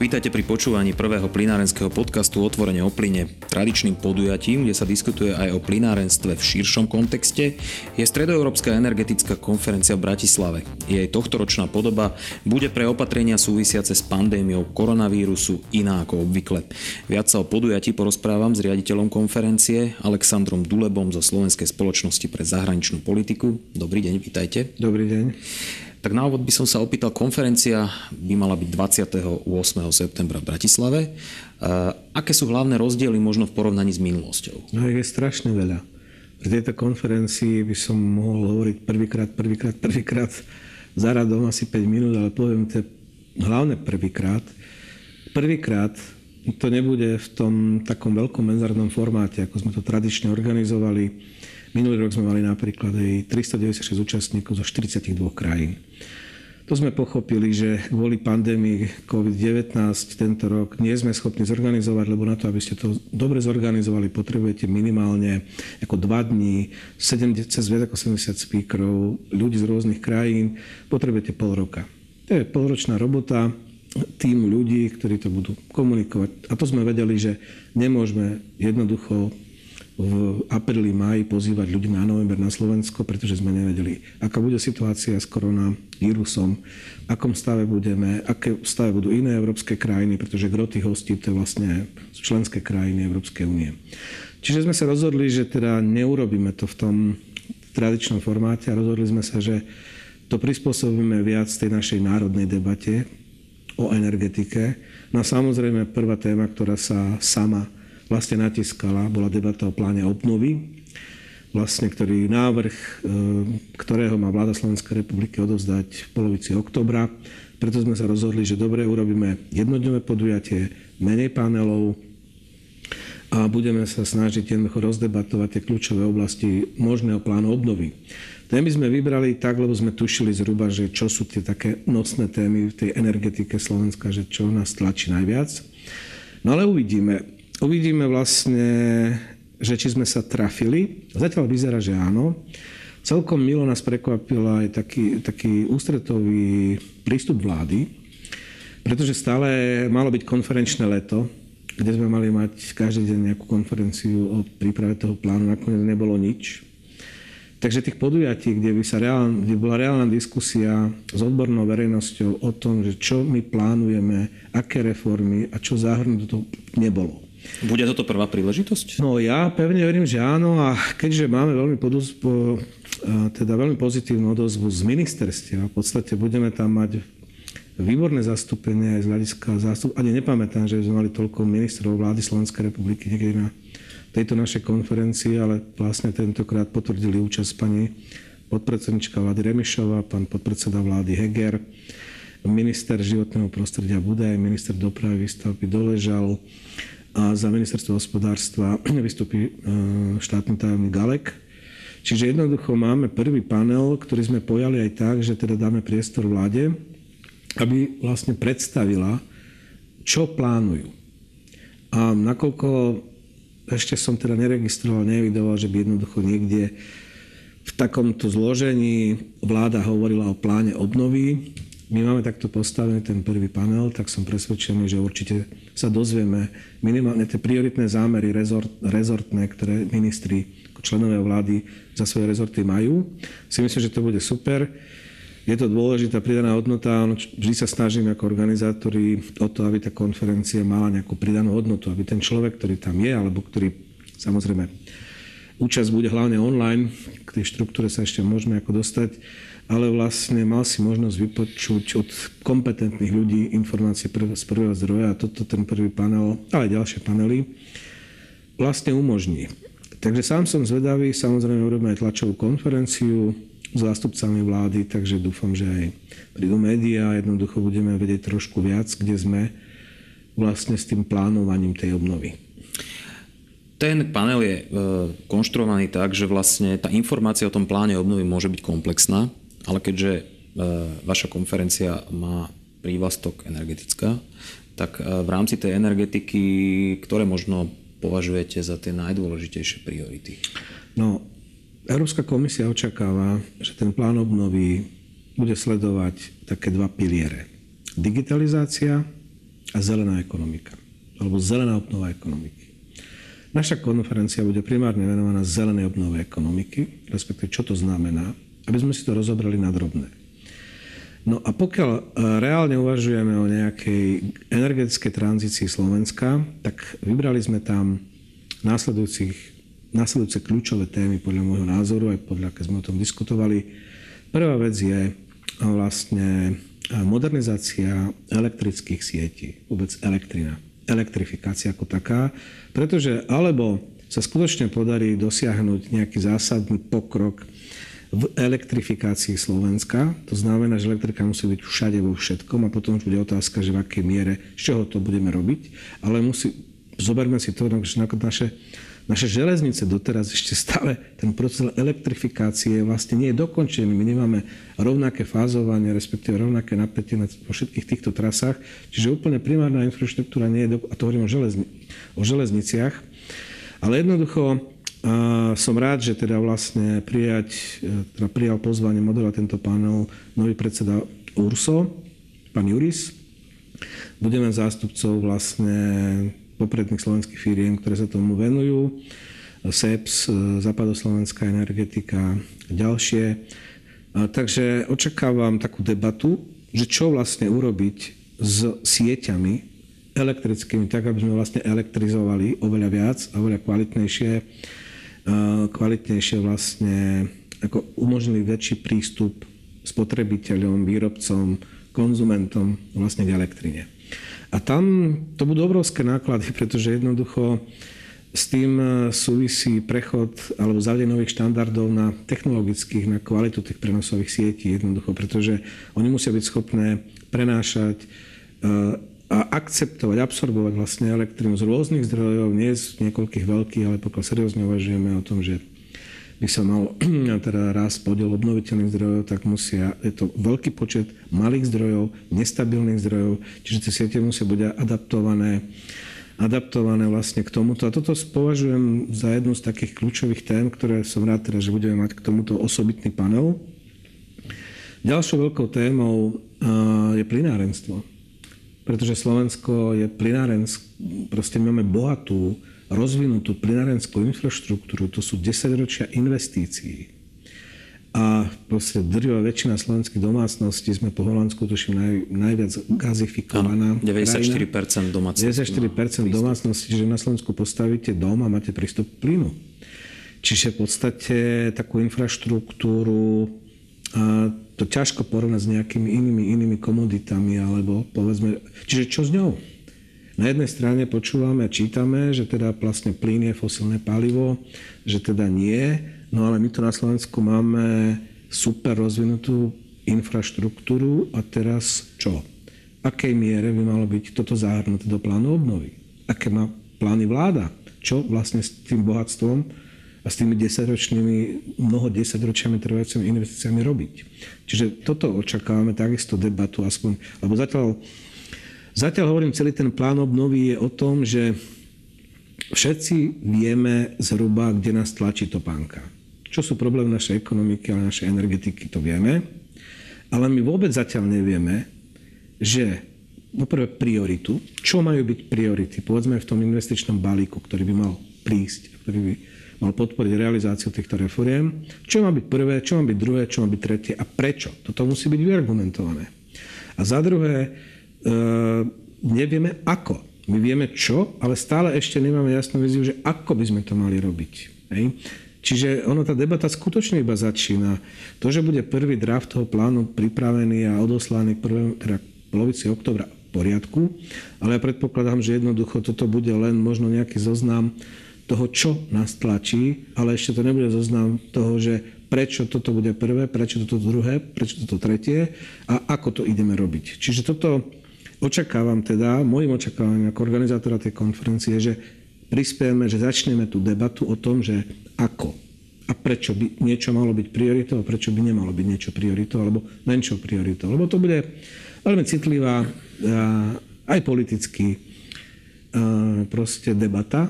Vítajte pri počúvaní prvého plinárenského podcastu Otvorenie o plyne. Tradičným podujatím, kde sa diskutuje aj o plinárenstve v širšom kontexte, je Stredoeurópska energetická konferencia v Bratislave. Jej tohtoročná podoba bude pre opatrenia súvisiace s pandémiou koronavírusu iná ako obvykle. Viac sa o podujatí porozprávam s riaditeľom konferencie Alexandrom Dulebom zo Slovenskej spoločnosti pre zahraničnú politiku. Dobrý deň, vítajte. Dobrý deň. Tak na úvod by som sa opýtal, konferencia by mala byť 28. septembra v Bratislave. Aké sú hlavné rozdiely možno v porovnaní s minulosťou? No je strašne veľa. Pri tejto konferencii by som mohol hovoriť prvýkrát, prvýkrát, prvýkrát za radom asi 5 minút, ale poviem to hlavne prvýkrát. Prvýkrát to nebude v tom takom veľkom menzárnom formáte, ako sme to tradične organizovali Minulý rok sme mali napríklad aj 396 účastníkov zo 42 krajín. To sme pochopili, že kvôli pandémii COVID-19 tento rok nie sme schopní zorganizovať, lebo na to, aby ste to dobre zorganizovali, potrebujete minimálne ako dva dní, 70, cez viac ako 70 speakerov, ľudí z rôznych krajín, potrebujete pol roka. To je polročná robota, tým ľudí, ktorí to budú komunikovať. A to sme vedeli, že nemôžeme jednoducho v apríli, maji pozývať ľudí na november na Slovensko, pretože sme nevedeli, aká bude situácia s koronavírusom, akom stave budeme, aké stave budú iné európske krajiny, pretože gro tých hostí to vlastne členské krajiny Európskej únie. Čiže sme sa rozhodli, že teda neurobíme to v tom tradičnom formáte a rozhodli sme sa, že to prispôsobíme viac tej našej národnej debate o energetike. No a samozrejme prvá téma, ktorá sa sama vlastne natiskala, bola debata o pláne obnovy, vlastne ktorý návrh, e, ktorého má vláda Slovenskej republiky odovzdať v polovici oktobra. Preto sme sa rozhodli, že dobre, urobíme jednodňové podujatie, menej panelov a budeme sa snažiť jednoducho rozdebatovať tie kľúčové oblasti možného plánu obnovy. Témy sme vybrali tak, lebo sme tušili zhruba, že čo sú tie také nocné témy v tej energetike Slovenska, že čo nás tlačí najviac. No ale uvidíme. Uvidíme vlastne, že či sme sa trafili. Zatiaľ vyzerá, že áno. Celkom milo nás prekvapil aj taký, taký ústretový prístup vlády, pretože stále malo byť konferenčné leto, kde sme mali mať každý deň nejakú konferenciu o príprave toho plánu, nakoniec nebolo nič. Takže tých podujatí, kde, by sa reál, kde bola reálna diskusia s odbornou verejnosťou o tom, že čo my plánujeme, aké reformy a čo zahrnúť toho, nebolo. Bude toto prvá príležitosť? No ja pevne verím, že áno a keďže máme veľmi, poduz, po, teda veľmi pozitívnu odozvu z ministerstva, v podstate budeme tam mať výborné zastúpenie aj z hľadiska zástup. Ani nepamätám, že sme mali toľko ministrov vlády Slovenskej republiky niekedy na tejto našej konferencii, ale vlastne tentokrát potvrdili účasť pani podpredsednička vlády Remišová, pán podpredseda vlády Heger, minister životného prostredia Budaj, minister dopravy výstavby Doležal, a za ministerstvo hospodárstva vystupí e, štátny tajomník Galek. Čiže jednoducho máme prvý panel, ktorý sme pojali aj tak, že teda dáme priestor vláde, aby vlastne predstavila, čo plánujú. A nakoľko ešte som teda neregistroval, nevidoval, že by jednoducho niekde v takomto zložení vláda hovorila o pláne obnovy, my máme takto postavený ten prvý panel, tak som presvedčený, že určite sa dozvieme minimálne tie prioritné zámery rezort, rezortné, ktoré ministri členové vlády za svoje rezorty majú. Si myslím, že to bude super. Je to dôležitá pridaná hodnota. Vždy sa snažíme ako organizátori o to, aby tá konferencia mala nejakú pridanú hodnotu, aby ten človek, ktorý tam je, alebo ktorý samozrejme účasť bude hlavne online, k tej štruktúre sa ešte môžeme ako dostať, ale vlastne mal si možnosť vypočuť od kompetentných ľudí informácie z prvého zdroja a toto ten prvý panel, ale aj ďalšie panely, vlastne umožní. Takže sám som zvedavý, samozrejme urobíme aj tlačovú konferenciu s zástupcami vlády, takže dúfam, že aj prídu médiá, jednoducho budeme vedieť trošku viac, kde sme vlastne s tým plánovaním tej obnovy. Ten panel je e, konštruovaný tak, že vlastne tá informácia o tom pláne obnovy môže byť komplexná, ale keďže e, vaša konferencia má prívlastok energetická, tak e, v rámci tej energetiky, ktoré možno považujete za tie najdôležitejšie priority? No, Európska komisia očakáva, že ten plán obnovy bude sledovať také dva piliere. Digitalizácia a zelená ekonomika. Alebo zelená obnova ekonomiky. Naša konferencia bude primárne venovaná zelenej obnove ekonomiky, respektíve čo to znamená, aby sme si to rozobrali na drobné. No a pokiaľ e, reálne uvažujeme o nejakej energetickej tranzícii Slovenska, tak vybrali sme tam následujúcich, následujúce kľúčové témy podľa môjho názoru, aj podľa, keď sme o tom diskutovali. Prvá vec je vlastne modernizácia elektrických sietí, vôbec elektrina, elektrifikácia ako taká, pretože alebo sa skutočne podarí dosiahnuť nejaký zásadný pokrok v elektrifikácii Slovenska. To znamená, že elektrika musí byť všade vo všetkom a potom bude otázka, že v akej miere, z čoho to budeme robiť. Ale musí, zoberme si to, že naše, naše železnice doteraz ešte stále, ten proces elektrifikácie vlastne nie je dokončený. My nemáme rovnaké fázovanie, respektíve rovnaké napätie vo všetkých týchto trasách. Čiže úplne primárna infraštruktúra nie je, do, a to hovorím o, železni, o železniciach. Ale jednoducho a som rád, že teda vlastne prijať, teda prijal pozvanie modelovať tento panel nový predseda URSO, pán Juris. Budeme zástupcov vlastne popredných slovenských firiem, ktoré sa tomu venujú. SEPS, Západoslovenská energetika a ďalšie. A takže očakávam takú debatu, že čo vlastne urobiť s sieťami elektrickými, tak aby sme vlastne elektrizovali oveľa viac a oveľa kvalitnejšie kvalitnejšie vlastne ako umožnili väčší prístup spotrebiteľom, výrobcom, konzumentom vlastne k elektrine. A tam to budú obrovské náklady, pretože jednoducho s tým súvisí prechod alebo zavedenie nových štandardov na technologických, na kvalitu tých prenosových sietí jednoducho, pretože oni musia byť schopné prenášať a akceptovať, absorbovať vlastne elektrínu z rôznych zdrojov, nie z niekoľkých veľkých, ale pokiaľ seriózne uvažujeme o tom, že by sa mal teda raz podiel obnoviteľných zdrojov, tak musia, je to veľký počet malých zdrojov, nestabilných zdrojov, čiže tie siete musia byť adaptované, adaptované vlastne k tomuto. A toto považujem za jednu z takých kľúčových tém, ktoré som rád teda, že budeme mať k tomuto osobitný panel. Ďalšou veľkou témou je plinárenstvo pretože Slovensko je plinárensk, proste máme bohatú, rozvinutú plinárenskú infraštruktúru, to sú 10 ročia investícií. A proste drvivá väčšina slovenských domácností sme po Holandsku tuším naj, najviac gazifikovaná. Ano, 94% domácností. 94% domácností, že na Slovensku postavíte dom a máte prístup k plynu. Čiže v podstate takú infraštruktúru a to ťažko porovnať s nejakými inými, inými komoditami, alebo povedzme, čiže čo s ňou? Na jednej strane počúvame a čítame, že teda vlastne plyn je fosilné palivo, že teda nie, no ale my tu na Slovensku máme super rozvinutú infraštruktúru a teraz čo? Akej miere by malo byť toto zahrnuté do plánu obnovy? Aké má plány vláda? Čo vlastne s tým bohatstvom a s tými desaťročnými, mnoho desaťročiami trvajúcimi investíciami robiť. Čiže toto očakávame, takisto debatu aspoň, lebo zatiaľ, zatiaľ hovorím, celý ten plán obnovy je o tom, že všetci vieme zhruba, kde nás tlačí topánka. Čo sú problémy našej ekonomiky, ale našej energetiky, to vieme. Ale my vôbec zatiaľ nevieme, že poprvé prioritu, čo majú byť priority, povedzme v tom investičnom balíku, ktorý by mal prísť, ktorý by mal podporiť realizáciu týchto reforiem. Čo má byť prvé, čo má byť druhé, čo má byť tretie a prečo. Toto musí byť vyargumentované. A za druhé, e, nevieme ako. My vieme čo, ale stále ešte nemáme jasnú viziu, že ako by sme to mali robiť. Hej? Čiže ono, tá debata skutočne iba začína. To, že bude prvý draft toho plánu pripravený a odoslaný prvé, teda polovici oktobra v poriadku, ale ja predpokladám, že jednoducho toto bude len možno nejaký zoznam toho, čo nás tlačí, ale ešte to nebude zoznam toho, že prečo toto bude prvé, prečo toto druhé, prečo toto tretie a ako to ideme robiť. Čiže toto očakávam teda, môjim očakávaním ako organizátora tej konferencie, že prispieme, že začneme tú debatu o tom, že ako a prečo by niečo malo byť prioritou a prečo by nemalo byť niečo prioritou alebo menšou prioritou. Lebo to bude veľmi citlivá aj politicky proste debata,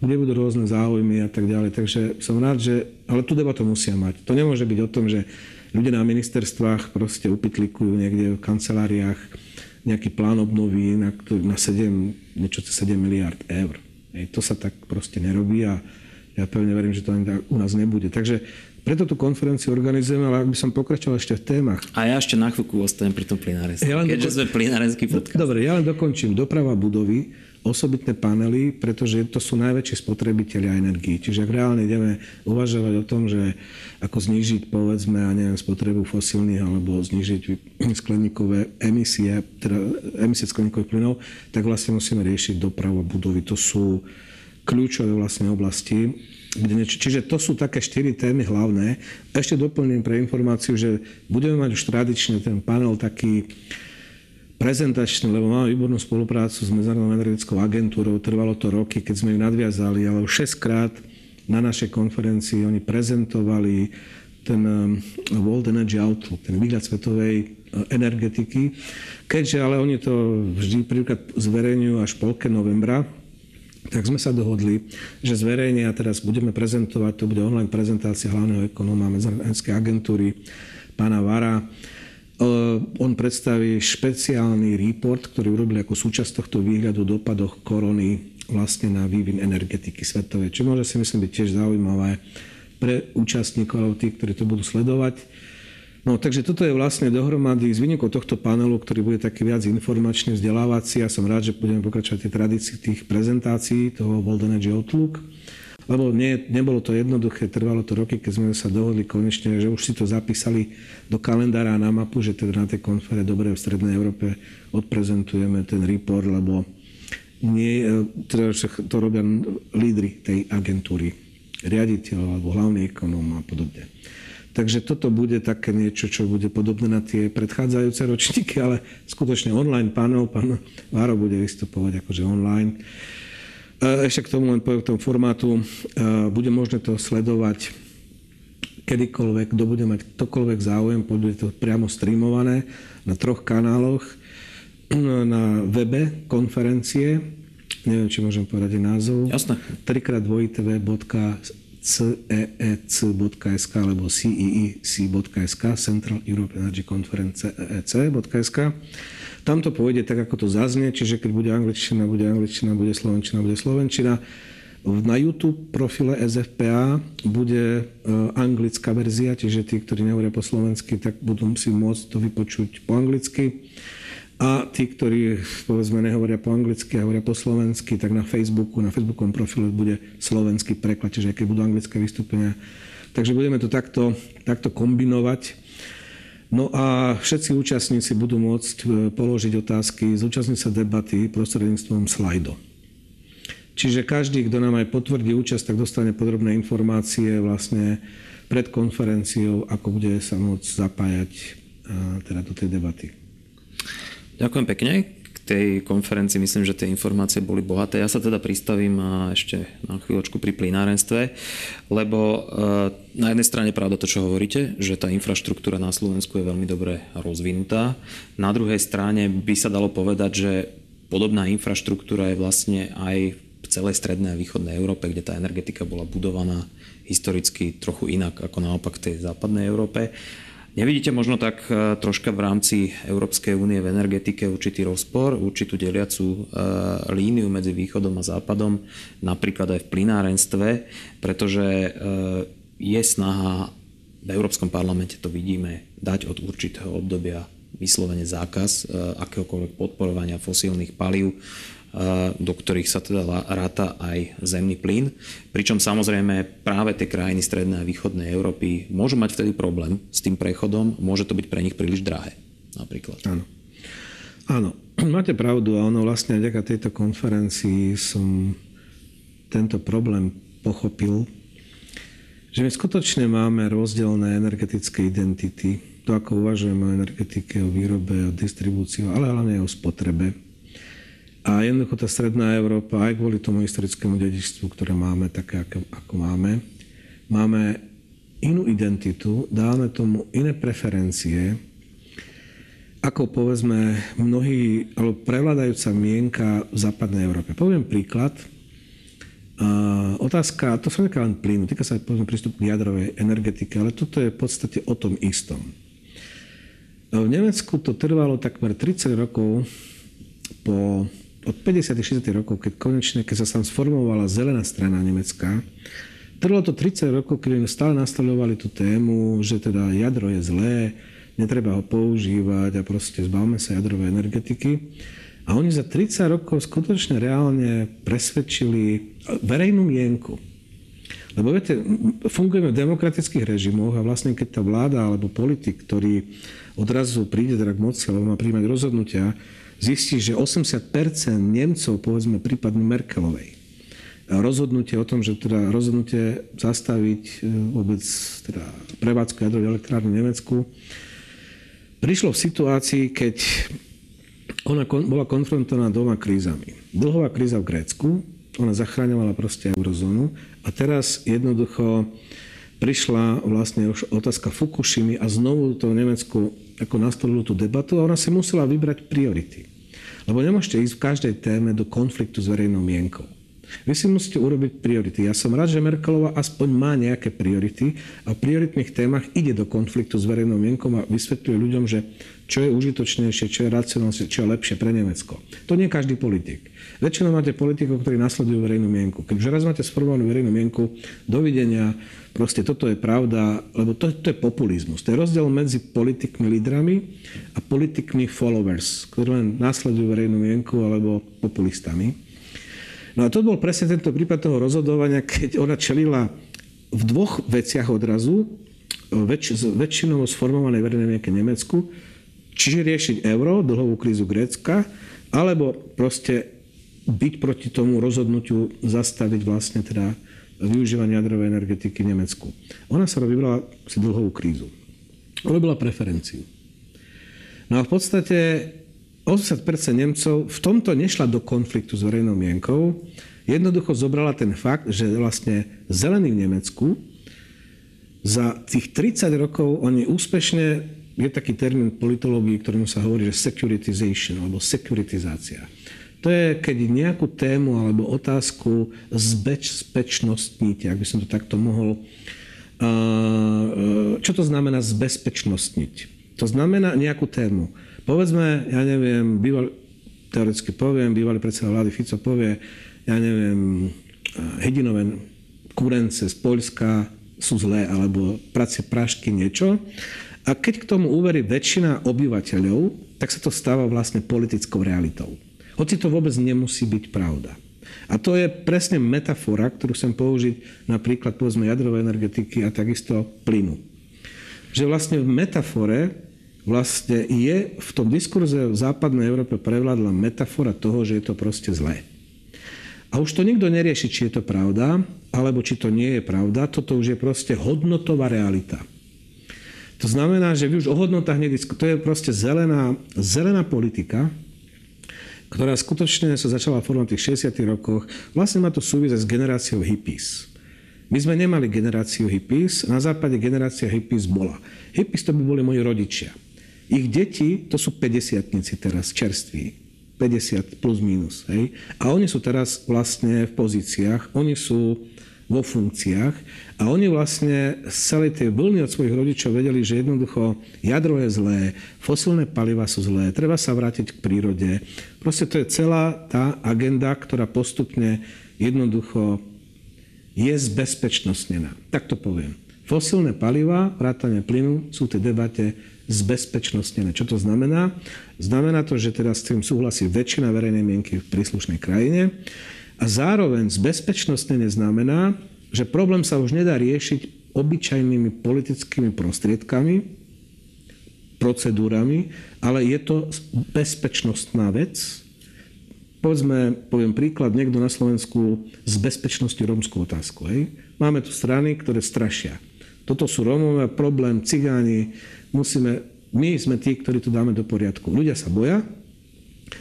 kde budú rôzne záujmy a tak ďalej. Takže som rád, že... Ale tú debatu musia mať. To nemôže byť o tom, že ľudia na ministerstvách proste upitlikujú niekde v kanceláriách nejaký plán obnovy na, na 7, niečo 7 miliard eur. Ej, to sa tak proste nerobí a ja pevne verím, že to ani u nás nebude. Takže preto tú konferenciu organizujeme, ale ak by som pokračoval ešte v témach. A ja ešte na chvíľku ostanem pri tom plinárenstve, ja keďže doko... sme plinárenský podcast. Dobre, ja len dokončím. Doprava budovy, osobitné panely, pretože to sú najväčší spotrebitelia energii. Čiže ak reálne ideme uvažovať o tom, že ako znížiť povedzme, a neviem, spotrebu fosílnych alebo znížiť skleníkové emisie, teda emisie skleníkových plynov, tak vlastne musíme riešiť dopravu budovy. To sú kľúčové vlastne oblasti čiže to sú také štyri témy hlavné. Ešte doplním pre informáciu, že budeme mať už tradične ten panel taký prezentačný, lebo máme výbornú spoluprácu s Medzinárodnou energetickou agentúrou. Trvalo to roky, keď sme ju nadviazali, ale už 6 krát na našej konferencii oni prezentovali ten um, World Energy Outlook, ten výhľad svetovej uh, energetiky. Keďže ale oni to vždy prvýkrát zverejňujú až polke novembra, tak sme sa dohodli, že zverejne a teraz budeme prezentovať, to bude online prezentácia hlavného ekonóma medzinárodnej agentúry pána Vara. On predstaví špeciálny report, ktorý urobili ako súčasť tohto výhľadu dopadoch korony vlastne na vývin energetiky svetovej, čo môže si myslím byť tiež zaujímavé pre účastníkov tých, ktorí to budú sledovať. No takže toto je vlastne dohromady z výnikov tohto panelu, ktorý bude taký viac informačný, vzdelávací. Ja som rád, že budeme pokračovať tie tradície tých prezentácií toho World Energy Outlook. Lebo nie, nebolo to jednoduché, trvalo to roky, keď sme sa dohodli konečne, že už si to zapísali do kalendára na mapu, že teda na tej konfere dobre v Strednej Európe odprezentujeme ten report, lebo nie, teda to robia lídry tej agentúry, riaditeľ alebo hlavný ekonóm a podobne. Takže toto bude také niečo, čo bude podobné na tie predchádzajúce ročníky, ale skutočne online panel, pán Váro bude vystupovať akože online. E, ešte k tomu len poviem k tomu formátu. E, bude možné to sledovať kedykoľvek, kto bude mať ktokoľvek záujem, bude to priamo streamované na troch kanáloch, na webe konferencie, neviem, či môžem povedať názov. Jasné. 3 ceec.sk alebo ceec.sk Central Europe Energy Conference ceec.sk tam to pôjde tak, ako to zaznie, čiže keď bude angličtina, bude angličtina, bude slovenčina, bude slovenčina. Na YouTube profile SFPA bude e, anglická verzia, čiže tí, ktorí nehovoria po slovensky, tak budú si môcť to vypočuť po anglicky. A tí, ktorí povedzme nehovoria po anglicky a hovoria po slovensky, tak na Facebooku, na Facebookovom profile bude slovenský preklad, čiže keď budú anglické vystúpenia. Takže budeme to takto, takto kombinovať. No a všetci účastníci budú môcť e, položiť otázky, zúčastniť sa debaty prostredníctvom slajdo. Čiže každý, kto nám aj potvrdí účasť, tak dostane podrobné informácie vlastne pred konferenciou, ako bude sa môcť zapájať teda do tej debaty. Ďakujem pekne. Tej konferencii myslím, že tie informácie boli bohaté. Ja sa teda pristavím ešte na chvíľočku pri plinárenstve, lebo e, na jednej strane pravda to, čo hovoríte, že tá infraštruktúra na Slovensku je veľmi dobre rozvinutá. Na druhej strane by sa dalo povedať, že podobná infraštruktúra je vlastne aj v celej strednej a východnej Európe, kde tá energetika bola budovaná historicky trochu inak ako naopak v tej západnej Európe. Nevidíte možno tak e, troška v rámci Európskej únie v energetike určitý rozpor, určitú deliacu e, líniu medzi východom a západom, napríklad aj v plinárenstve, pretože e, je snaha v Európskom parlamente to vidíme dať od určitého obdobia vyslovene zákaz akéhokoľvek podporovania fosílnych palív do ktorých sa teda ráta aj zemný plyn. Pričom samozrejme práve tie krajiny strednej a východnej Európy môžu mať vtedy problém s tým prechodom, môže to byť pre nich príliš drahé napríklad. Áno. Áno, máte pravdu a ono vlastne vďaka tejto konferencii som tento problém pochopil, že my skutočne máme rozdielne energetické identity, to ako uvažujeme o energetike, o výrobe, o distribúcii, ale hlavne o spotrebe a jednoducho tá stredná Európa, aj kvôli tomu historickému dedičstvu, ktoré máme, také ako, ako máme, máme inú identitu, dáme tomu iné preferencie, ako povedzme mnohí, alebo prevládajúca mienka v západnej Európe. Poviem príklad. otázka, to sa netýka len plynu, týka sa povedzme prístupu k jadrovej energetike, ale toto je v podstate o tom istom. V Nemecku to trvalo takmer 30 rokov po, od 50. 60. rokov, keď konečne, keď sa tam sformovala zelená strana Nemecka, trvalo to 30 rokov, keď stále nastavovali tú tému, že teda jadro je zlé, netreba ho používať a proste zbavme sa jadrovej energetiky. A oni za 30 rokov skutočne reálne presvedčili verejnú mienku. Lebo viete, fungujeme v demokratických režimoch a vlastne keď tá vláda alebo politik, ktorý odrazu príde teda k moci alebo má príjmať rozhodnutia, zistí, že 80% Nemcov, povedzme prípadne Merkelovej, rozhodnutie o tom, že teda rozhodnutie zastaviť e, vôbec teda prevádzku jadrovej elektrárny v Nemecku, prišlo v situácii, keď ona bola konfrontovaná dvoma krízami. Dlhová kríza v Grécku, ona zachraňovala proste eurozónu a teraz jednoducho prišla vlastne už otázka Fukushimy a znovu to Nemecku ako nastolilo tú debatu a ona si musela vybrať priority. Lebo nemôžete ísť v každej téme do konfliktu s verejnou mienkou. Vy si musíte urobiť priority. Ja som rád, že Merkelová aspoň má nejaké priority a v prioritných témach ide do konfliktu s verejnou mienkou a vysvetľuje ľuďom, že čo je užitočnejšie, čo je racionálnejšie, čo je lepšie pre Nemecko. To nie každý politik. Väčšinou máte politikov, ktorí nasledujú verejnú mienku. Keď už raz máte sformovanú verejnú mienku, dovidenia, proste toto je pravda, lebo to, to je populizmus. To je rozdiel medzi politikmi, lídrami a politikmi followers, ktorí len nasledujú verejnú mienku alebo populistami. No a to bol presne tento prípad toho rozhodovania, keď ona čelila v dvoch veciach odrazu, väč, väčšinou sformovanej verejnej mienke Nemecku, čiže riešiť euro, dlhovú krízu Grécka, alebo proste byť proti tomu rozhodnutiu zastaviť vlastne teda využívanie jadrovej energetiky v Nemecku. Ona sa vybrala si dlhovú krízu. Robila preferenciu. No a v podstate 80% Nemcov v tomto nešla do konfliktu s verejnou mienkou. Jednoducho zobrala ten fakt, že vlastne zelení v Nemecku za tých 30 rokov oni úspešne, je taký termín politológii, ktorým sa hovorí, že securitization alebo sekuritizácia. To je, keď nejakú tému alebo otázku zbezpečnostníte, ak by som to takto mohol. Čo to znamená zbezpečnostniť? To znamená nejakú tému Povedzme, ja neviem, býval, teoreticky poviem, bývalý predseda vlády Fico povie, ja neviem, hedinové kurence z Poľska sú zlé, alebo pracie prášky niečo. A keď k tomu uverí väčšina obyvateľov, tak sa to stáva vlastne politickou realitou. Hoci to vôbec nemusí byť pravda. A to je presne metafora, ktorú chcem použiť napríklad povedzme jadrovej energetiky a takisto plynu. Že vlastne v metafore vlastne je v tom diskurze v západnej Európe prevládla metafora toho, že je to proste zlé. A už to nikto nerieši, či je to pravda, alebo či to nie je pravda. Toto už je proste hodnotová realita. To znamená, že vy už o hodnotách nediskutujete. To je proste zelená, zelená politika, ktorá skutočne sa začala formovať v tých 60. rokoch. Vlastne má to súvisť s generáciou hippies. My sme nemali generáciu hippies, na západe generácia hippies bola. Hippies to by boli moji rodičia. Ich deti, to sú 50 teraz, čerství. 50 plus minus. Hej? A oni sú teraz vlastne v pozíciách, oni sú vo funkciách a oni vlastne z celej tej vlny od svojich rodičov vedeli, že jednoducho jadro je zlé, fosilné paliva sú zlé, treba sa vrátiť k prírode. Proste to je celá tá agenda, ktorá postupne jednoducho je zbezpečnostnená. Tak to poviem. Fosilné paliva, vrátane plynu sú v tej debate zbezpečnostnené. Čo to znamená? Znamená to, že teraz s tým súhlasí väčšina verejnej mienky v príslušnej krajine a zároveň zbezpečnostnené znamená, že problém sa už nedá riešiť obyčajnými politickými prostriedkami, procedúrami, ale je to bezpečnostná vec. Povedzme, poviem príklad, niekto na Slovensku z bezpečnosti rómskú otázku. Hej? Máme tu strany, ktoré strašia. Toto sú Rómové, problém, cigáni, musíme, my sme tí, ktorí to dáme do poriadku. Ľudia sa boja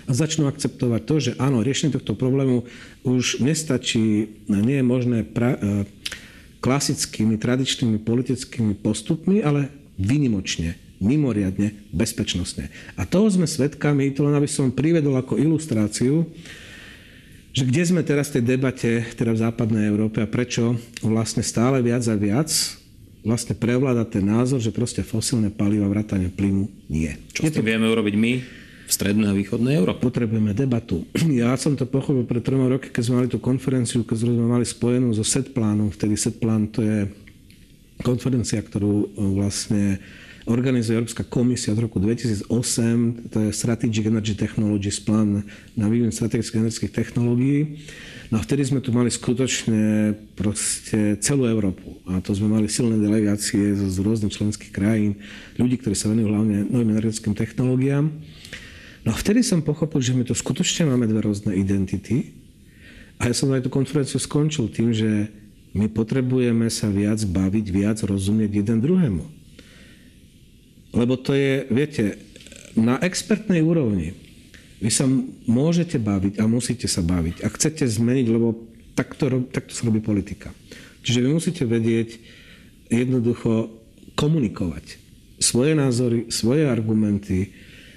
a začnú akceptovať to, že áno, riešenie tohto problému už nestačí, nie je možné pra, e, klasickými, tradičnými politickými postupmi, ale vynimočne, mimoriadne, bezpečnostne. A toho sme svedkami, to len aby som privedol ako ilustráciu, že kde sme teraz v tej debate, teda v západnej Európe a prečo vlastne stále viac a viac vlastne prevláda ten názor, že proste fosílne paliva, vrátane plynu nie. Čo s tým vieme urobiť my v strednej a východnej Európe? Potrebujeme debatu. Ja som to pochopil pred troma roky, keď sme mali tú konferenciu, keď sme mali spojenú so set plánom. Vtedy set plán to je konferencia, ktorú vlastne organizuje Európska komisia od roku 2008, to je Strategic Energy Technologies plán na vývin strategických energetických technológií. No a vtedy sme tu mali skutočne proste celú Európu. A to sme mali silné delegácie z rôznych členských krajín, ľudí, ktorí sa venujú hlavne novým energetickým technológiám. No a vtedy som pochopil, že my tu skutočne máme dve rôzne identity. A ja som aj tú konferenciu skončil tým, že my potrebujeme sa viac baviť, viac rozumieť jeden druhému. Lebo to je, viete, na expertnej úrovni vy sa môžete baviť a musíte sa baviť. A chcete zmeniť, lebo takto, takto sa robí politika. Čiže vy musíte vedieť jednoducho komunikovať svoje názory, svoje argumenty,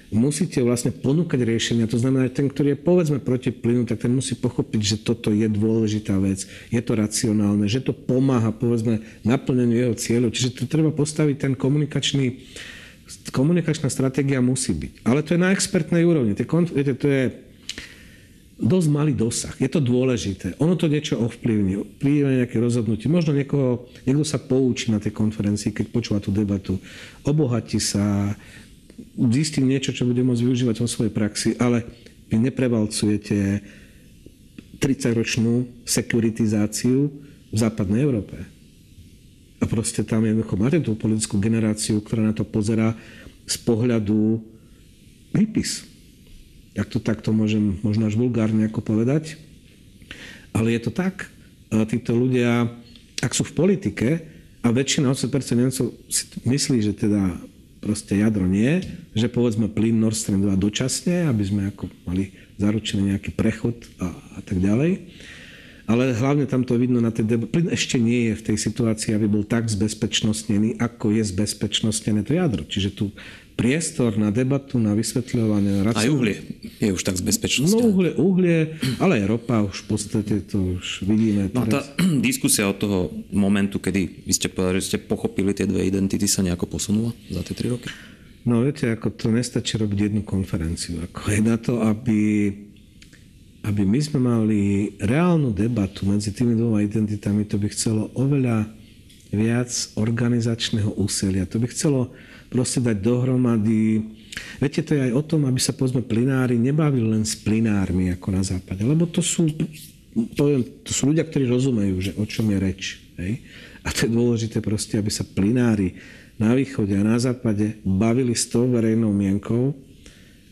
musíte vlastne ponúkať riešenia. To znamená, že ten, ktorý je povedzme proti plynu, tak ten musí pochopiť, že toto je dôležitá vec, je to racionálne, že to pomáha povedzme naplneniu jeho cieľov. Čiže tu treba postaviť ten komunikačný komunikačná stratégia musí byť. Ale to je na expertnej úrovni. Viete, to je dosť malý dosah. Je to dôležité. Ono to niečo ovplyvní. Príde nejaké rozhodnutie. Možno niekoho, niekto sa poučí na tej konferencii, keď počúva tú debatu. Obohatí sa, zistí niečo, čo bude môcť využívať vo svojej praxi, ale vy neprevalcujete 30-ročnú sekuritizáciu v západnej Európe. A proste tam jednoducho máte tú politickú generáciu, ktorá na to pozera z pohľadu výpis. Jak to takto môžem možno až vulgárne ako povedať. Ale je to tak. Títo ľudia, ak sú v politike, a väčšina 80% Nemcov si myslí, že teda proste jadro nie, že povedzme plyn Nord Stream 2 dočasne, aby sme ako mali zaručený nejaký prechod a, a tak ďalej ale hlavne tam to vidno na tej debate. Plyn ešte nie je v tej situácii, aby bol tak zbezpečnostnený, ako je zbezpečnostnené to jadro. Čiže tu priestor na debatu, na vysvetľovanie. Aj uhlie je už tak zbezpečnostnené. No uhlie, uhlie, ale aj ropa už v podstate to už vidíme. No a tá diskusia od toho momentu, kedy vy ste povedali, že ste pochopili tie dve identity, sa nejako posunula za tie tri roky? No viete, ako to nestačí robiť jednu konferenciu. Ako je na to, aby aby my sme mali reálnu debatu medzi tými dvoma identitami, to by chcelo oveľa viac organizačného úsilia. To by chcelo proste dať dohromady... Viete, to je aj o tom, aby sa povedzme plinári nebavili len s plinármi ako na západe, lebo to sú, poviem, to sú ľudia, ktorí rozumejú, že o čom je reč. Hej? A to je dôležité proste, aby sa plinári na východe a na západe bavili s tou verejnou mienkou,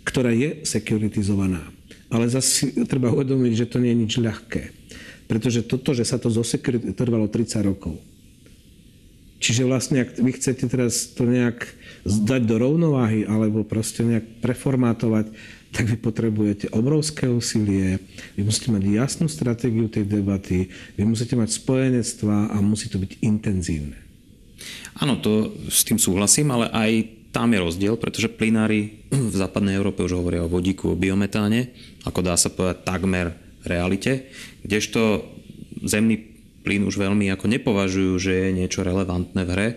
ktorá je sekuritizovaná. Ale zase treba uvedomiť, že to nie je nič ľahké. Pretože toto, že sa to zosekretuje, trvalo 30 rokov. Čiže vlastne, ak vy chcete teraz to nejak zdať do rovnováhy alebo proste nejak preformátovať, tak vy potrebujete obrovské úsilie, vy musíte mať jasnú stratégiu tej debaty, vy musíte mať spojenectva a musí to byť intenzívne. Áno, to s tým súhlasím, ale aj tam je rozdiel, pretože plinári v západnej Európe už hovoria o vodíku, o biometáne, ako dá sa povedať takmer realite, kdežto zemný plyn už veľmi ako nepovažujú, že je niečo relevantné v hre,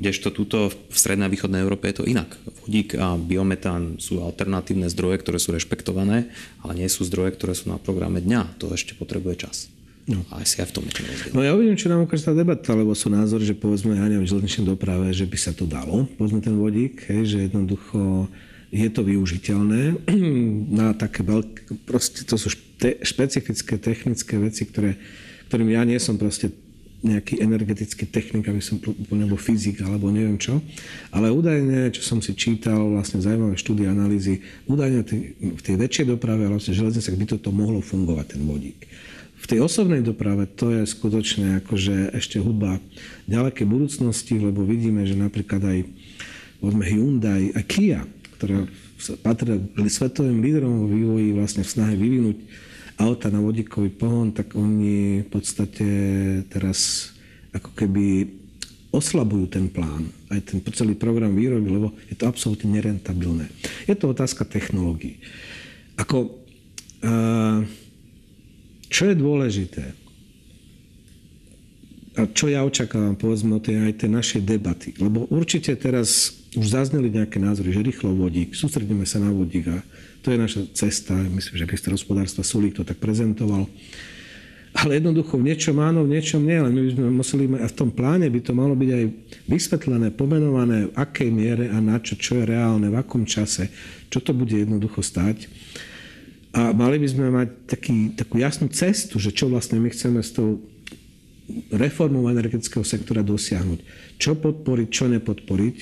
kdežto túto v strednej a východnej Európe je to inak. Vodík a biometán sú alternatívne zdroje, ktoré sú rešpektované, ale nie sú zdroje, ktoré sú na programe dňa. To ešte potrebuje čas. No. A asi aj v tom rozdiel. No ja uvidím, čo nám ukáže tá debata, lebo sú názory, že povedzme, ja neviem, železničnej doprave, že by sa to dalo, povedzme ten vodík, hej, že jednoducho je to využiteľné na také veľké, proste to sú špe, špecifické technické veci, ktoré, ktorým ja nie som proste nejaký energetický technik, aby som úplne bol fyzik alebo neviem čo. Ale údajne, čo som si čítal, vlastne zaujímavé štúdie, analýzy, údajne v tej väčšej doprave, ale vlastne železnicách by toto mohlo fungovať, ten vodík. V tej osobnej doprave to je skutočne akože ešte hudba ďalekej budúcnosti, lebo vidíme, že napríklad aj povedzme Hyundai a Kia, ktoré patria svetovým lídrom vo vývoji vlastne v snahe vyvinúť auta na vodíkový pohon, tak oni v podstate teraz ako keby oslabujú ten plán, aj ten celý program výroby, lebo je to absolútne nerentabilné. Je to otázka technológií. Ako, uh, čo je dôležité, a čo ja očakávam, povedzme, od tej, aj tej našej debaty. Lebo určite teraz už zazneli nejaké názory, že rýchlo vodík, sústredíme sa na vodík a to je naša cesta. Myslím, že minister hospodárstva Sulík to tak prezentoval. Ale jednoducho v niečom áno, v niečom nie. Len my by sme museli, a v tom pláne by to malo byť aj vysvetlené, pomenované, v akej miere a na čo, čo je reálne, v akom čase, čo to bude jednoducho stať. A mali by sme mať taký, takú jasnú cestu, že čo vlastne my chceme s tou reformou energetického sektora dosiahnuť. Čo podporiť, čo nepodporiť,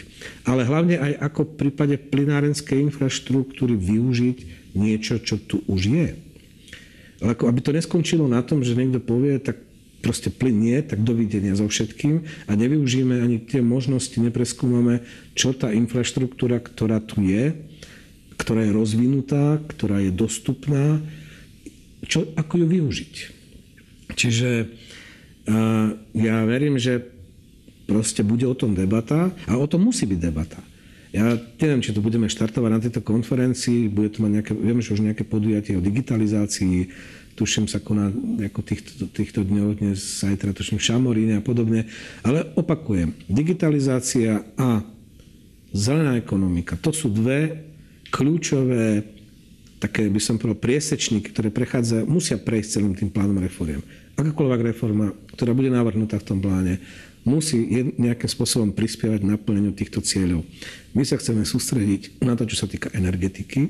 ale hlavne aj ako v prípade plinárenskej infraštruktúry využiť niečo, čo tu už je. Ale ako, aby to neskončilo na tom, že niekto povie, tak proste plyn nie, tak dovidenia so všetkým a nevyužijeme ani tie možnosti, nepreskúmame, čo tá infraštruktúra, ktorá tu je, ktorá je rozvinutá, ktorá je dostupná, čo, ako ju využiť. Čiže ja verím, že proste bude o tom debata a o tom musí byť debata. Ja neviem, či to budeme štartovať na tejto konferencii, bude to mať nejaké, viem, že už nejaké podujatie o digitalizácii, tuším sa koná ako týchto, týchto dňoch, dnes zajtra tuším v Šamoríne a podobne. Ale opakujem, digitalizácia a zelená ekonomika, to sú dve kľúčové také by som povedal priesečníky, ktoré prechádza, musia prejsť celým tým plánom reforiem akákoľvek reforma, ktorá bude navrhnutá v tom pláne, musí nejakým spôsobom prispievať k naplneniu týchto cieľov. My sa chceme sústrediť na to, čo sa týka energetiky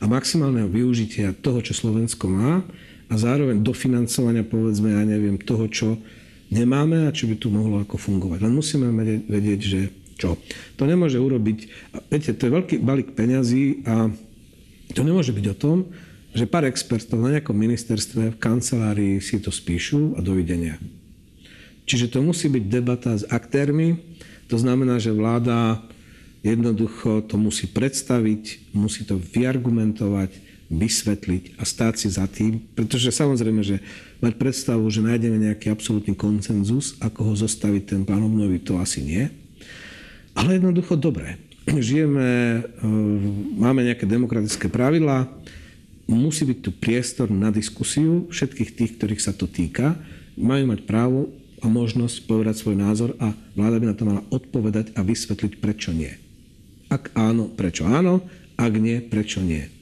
a maximálneho využitia toho, čo Slovensko má a zároveň dofinancovania, povedzme, ja neviem, toho, čo nemáme a čo by tu mohlo ako fungovať. Len musíme vedieť, že čo. To nemôže urobiť, viete, to je veľký balík peňazí a to nemôže byť o tom, že pár expertov na nejakom ministerstve v kancelárii si to spíšu a dovidenia. Čiže to musí byť debata s aktérmi, to znamená, že vláda jednoducho to musí predstaviť, musí to vyargumentovať, vysvetliť a stáť si za tým, pretože samozrejme, že mať predstavu, že nájdeme nejaký absolútny koncenzus, ako ho zostaviť ten plán obnovy, to asi nie. Ale jednoducho dobre. Žijeme, e, máme nejaké demokratické pravidlá, musí byť tu priestor na diskusiu všetkých tých, ktorých sa to týka. Majú mať právo a možnosť povedať svoj názor a vláda by na to mala odpovedať a vysvetliť, prečo nie. Ak áno, prečo áno, ak nie, prečo nie.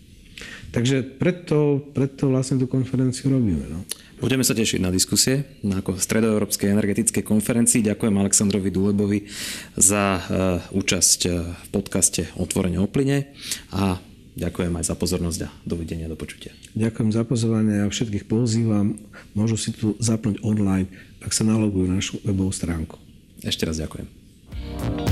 Takže preto, preto vlastne tú konferenciu robíme. No. Budeme sa tešiť na diskusie na Stredoeurópskej energetickej konferencii. Ďakujem Aleksandrovi Dulebovi za uh, účasť e, v podcaste Otvorenie o plyne a Ďakujem aj za pozornosť a dovidenia, do počutia. Ďakujem za pozornosť a všetkých pozývam. Môžu si tu zapnúť online, ak sa nalogujú na našu webovú stránku. Ešte raz ďakujem.